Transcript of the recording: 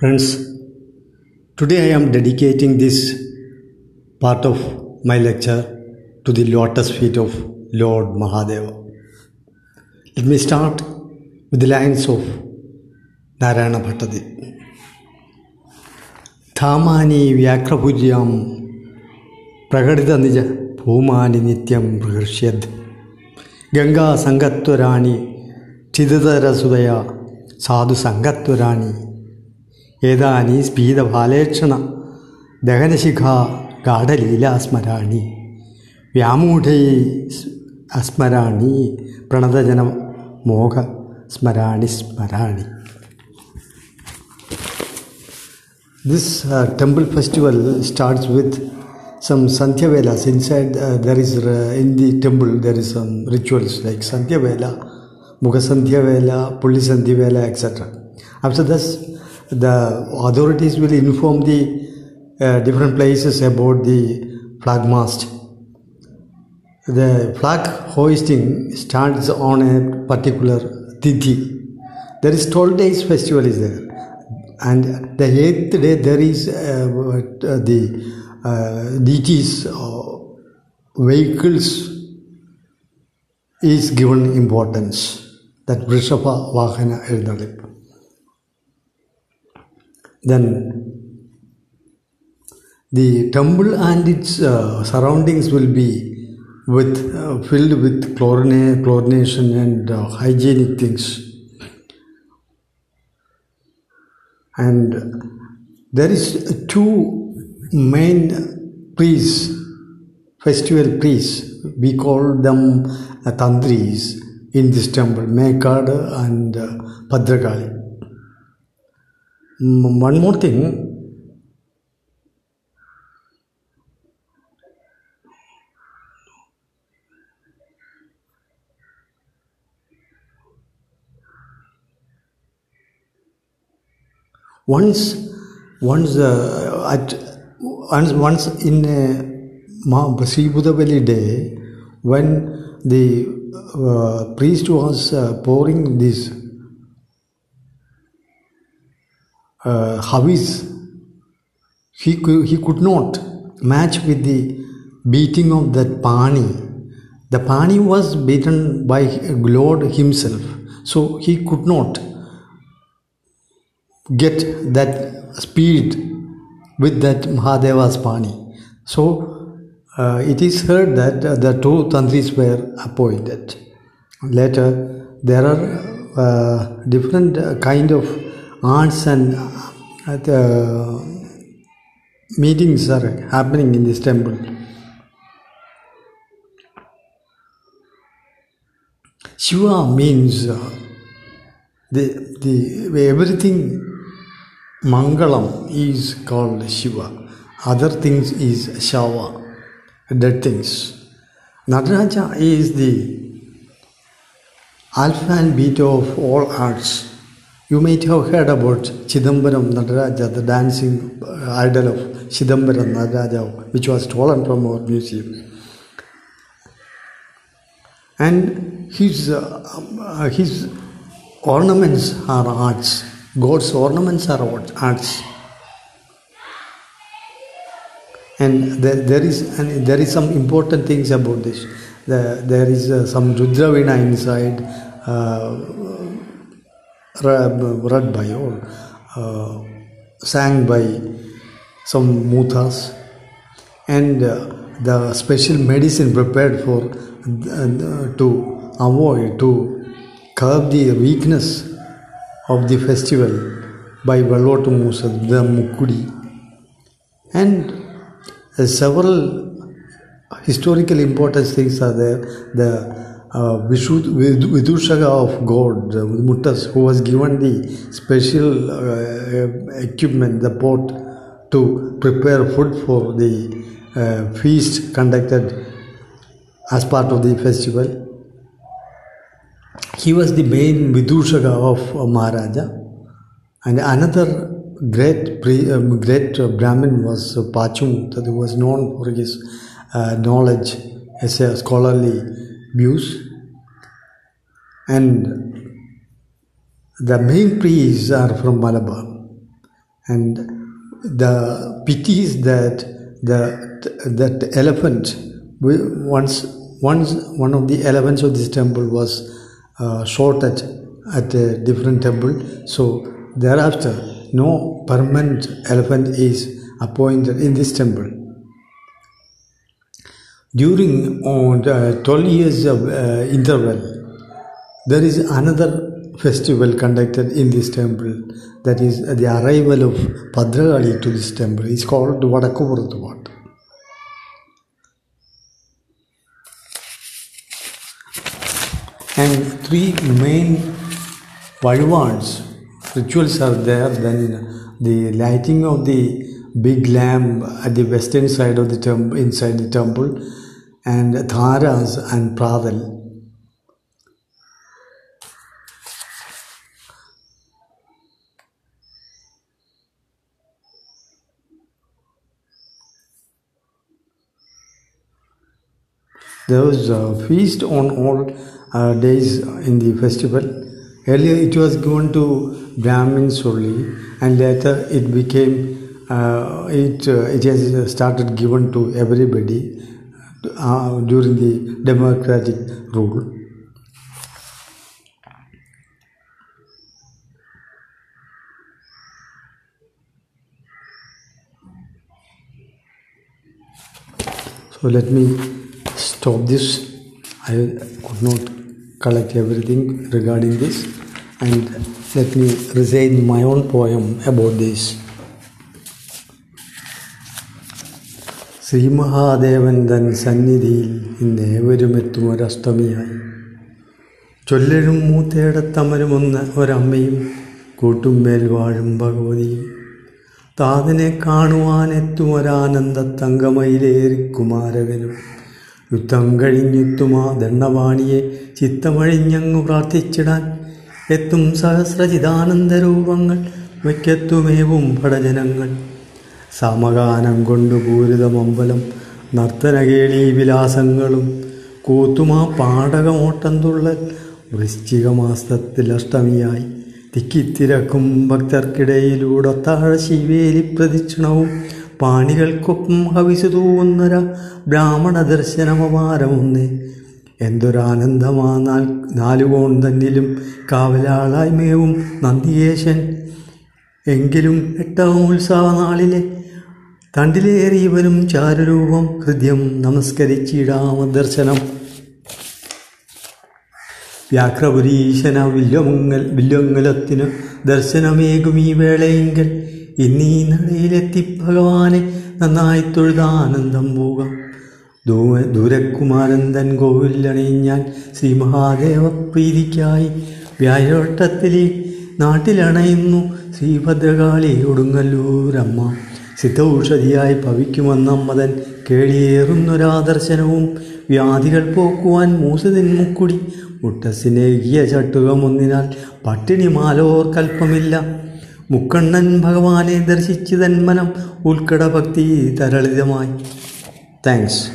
Friends, today I am dedicating this part of my lecture to the lotus feet of Lord Mahadeva. Let me start with the lines of Narayana Bhattadi. ധാമാനി Nija പ്രകടിത നിജ ഭൂമാനി നിത്യം പ്രഹൃഷ്യത് ഗംഗാ സംഗത്വരാണി ചിതതരസുതയ സാധു സംഗത്വരാണി ഏതാനി സ്പീതഭാലേക്ഷണ ദഹനശിഖ ഗാഠലീലാസ്മരാണി വ്യാമൂഢൈ അസ്മരാണി പ്രണതജന മോഹ സ്മരാണി സ്മരാണി uh, temple festival starts with some Sandhya Velas. Inside uh, there is uh, in the temple there is some rituals like Sandhya Vela, Mukha Sandhya Vela, Pulli Sandhya Vela, etc. After this, the authorities will inform the uh, different places about the flag mast. The flag hoisting starts on a particular tithi. There is 12 days festival is there and the eighth day there is uh, uh, the uh, deities vehicles is given importance that Vrishabha Vahana Elnalip. Then the temple and its uh, surroundings will be with uh, filled with chlorina- chlorination and uh, hygienic things. And there is two main priests festival priests we call them uh, tantris in this temple mekad and uh, bhadrakali Mm, one more thing. Once once uh, at once once in uh, Sri Budavali day when the uh, priest was uh, pouring this uh, he could, he could not match with the beating of that pani the pani was beaten by lord himself so he could not get that speed with that Mahadeva's Pani. So uh, it is heard that uh, the two tantris were appointed. Later, there are uh, different kind of arts and uh, the meetings are happening in this temple. Shiva means uh, the the everything Mangalam is called Shiva. Other things is Shava, dead things. Nataraja is the alpha and beta of all arts. You might have heard about Chidambaram Nataraja, the dancing idol of Chidambaram Nataraja, which was stolen from our museum. And his, uh, uh, his ornaments are arts. God's ornaments are arts. And there, there is and there is some important things about this. The, there is uh, some Rudravina inside, uh, read by or uh, sang by some muthas, and uh, the special medicine prepared for uh, to avoid to curb the weakness of the festival by Valotu Musa, the Mukudi, and uh, several historical important things are there. The uh, Vishu, Vidushaka of God, uh, Muttas, who was given the special uh, equipment, the pot, to prepare food for the uh, feast conducted as part of the festival. He was the main Vidushaka of uh, Maharaja. And another great pre, um, great uh, Brahmin was uh, Pachum, that was known for his uh, knowledge as a scholarly views. And the main priests are from Malabar. and the pity is that the that elephant once once one of the elephants of this temple was uh, shot at at a different temple so thereafter no permanent elephant is appointed in this temple during on uh, 12 years of uh, interval there is another festival conducted in this temple. That is the arrival of Bhadrakali to this temple. It's called Vadakupurathvat and three main Vazhavans rituals are there. Then the lighting of the big lamp at the western side of the temple inside the temple and dharas and pradal There was a feast on all uh, days in the festival. Earlier it was given to Brahmins only, and later it became uh, it uh, it has started given to everybody uh, during the democratic rule. So let me stop this. I could not collect everything regarding this, and let me recite my own poem about this. ശ്രീമഹാദേവൻ തൻ സന്നിധിയിൽ ഇന്ന് ഏവരും എത്തും ഒരഷ്ടമിയായി ചൊല്ലഴും മൂത്തേടത്തമരുമൊന്ന് ഒരമ്മയും കൂട്ടുമേൽ വാഴും ഭഗവതിയും താതിനെ കാണുവാനെത്തും ഒരാനന്ദ തങ്കമയിലേറി കുമാരകനും യുദ്ധം കഴിഞ്ഞെത്തുമാ ദണ്ണവാണിയെ ചിത്തമഴിഞ്ഞങ്ങു പ്രാർത്ഥിച്ചിടാൻ എത്തും സഹസ്രചിതാനന്ദരൂപങ്ങൾ മിക്കത്തുമേവും ഭടജനങ്ങൾ സമഗാനം കൊണ്ടു പൂരിതമമ്പലം നർത്തനകേളി വിലാസങ്ങളും കൂത്തുമാ പാടകമോട്ടം തുള്ളൽ വൃശ്ചികമാസത്തിൽ അഷ്ടമിയായി. തിക്കിത്തിരക്കും ഭക്തർക്കിടയിലൂടെ താഴ ശിവേലി പ്രദക്ഷിണവും പാണികൾക്കൊപ്പം ഹവിസു തൂവുന്നൊര ബ്രാഹ്മണ ദർശനമപാരമൊന്നേ എന്തൊരാനന്ദമാ നാൽ നാലുകോൺ തന്നിലും കാവലാളായി നന്ദിയേശൻ. എങ്കിലും എട്ടാം ഉത്സവ നാളിലെ തണ്ടിലേറിയവനും ചാരുരൂപം ഹൃദ്യം നമസ്കരിച്ചിടാമ ദർശനം വ്യാഘ്രപുരീശന വില്ലമുങ്ങൽ വില്വങ്ങലത്തിനു ദർശനമേകും ഈ വേളയെങ്കിൽ ഇന്നീ നടയിലെത്തി ഭഗവാനെ നന്നായി തൊഴുതാനന്ദം പോകാം. ദൂ ദൂരക്കുമാരന്തൻ കോവിലണിഞ്ഞാൽ ശ്രീ മഹാദേവ പ്രീതിക്കായി വ്യാഴവട്ടത്തിലെ നാട്ടിലണയുന്നു ശ്രീഭദ്രകാളി ഒടുങ്ങല്ലൂരമ്മ സിദ്ധൌഷധിയായി ഭവിക്കുമെന്നമ്മതൻ കേളിയേറുന്നൊരാദർശനവും വ്യാധികൾ പോക്കുവാൻ മൂസതിന്മുക്കുടി മുട്ടസിനേകിയ ചട്ടുകമൊന്നിനാൽ പട്ടിണി മാലോർ കൽപ്പമില്ല. മുക്കണ്ണൻ ഭഗവാനെ ദർശിച്ച് തന്മനം ഉൾക്കട ഭക്തി തരളിതമായി. താങ്ക്സ്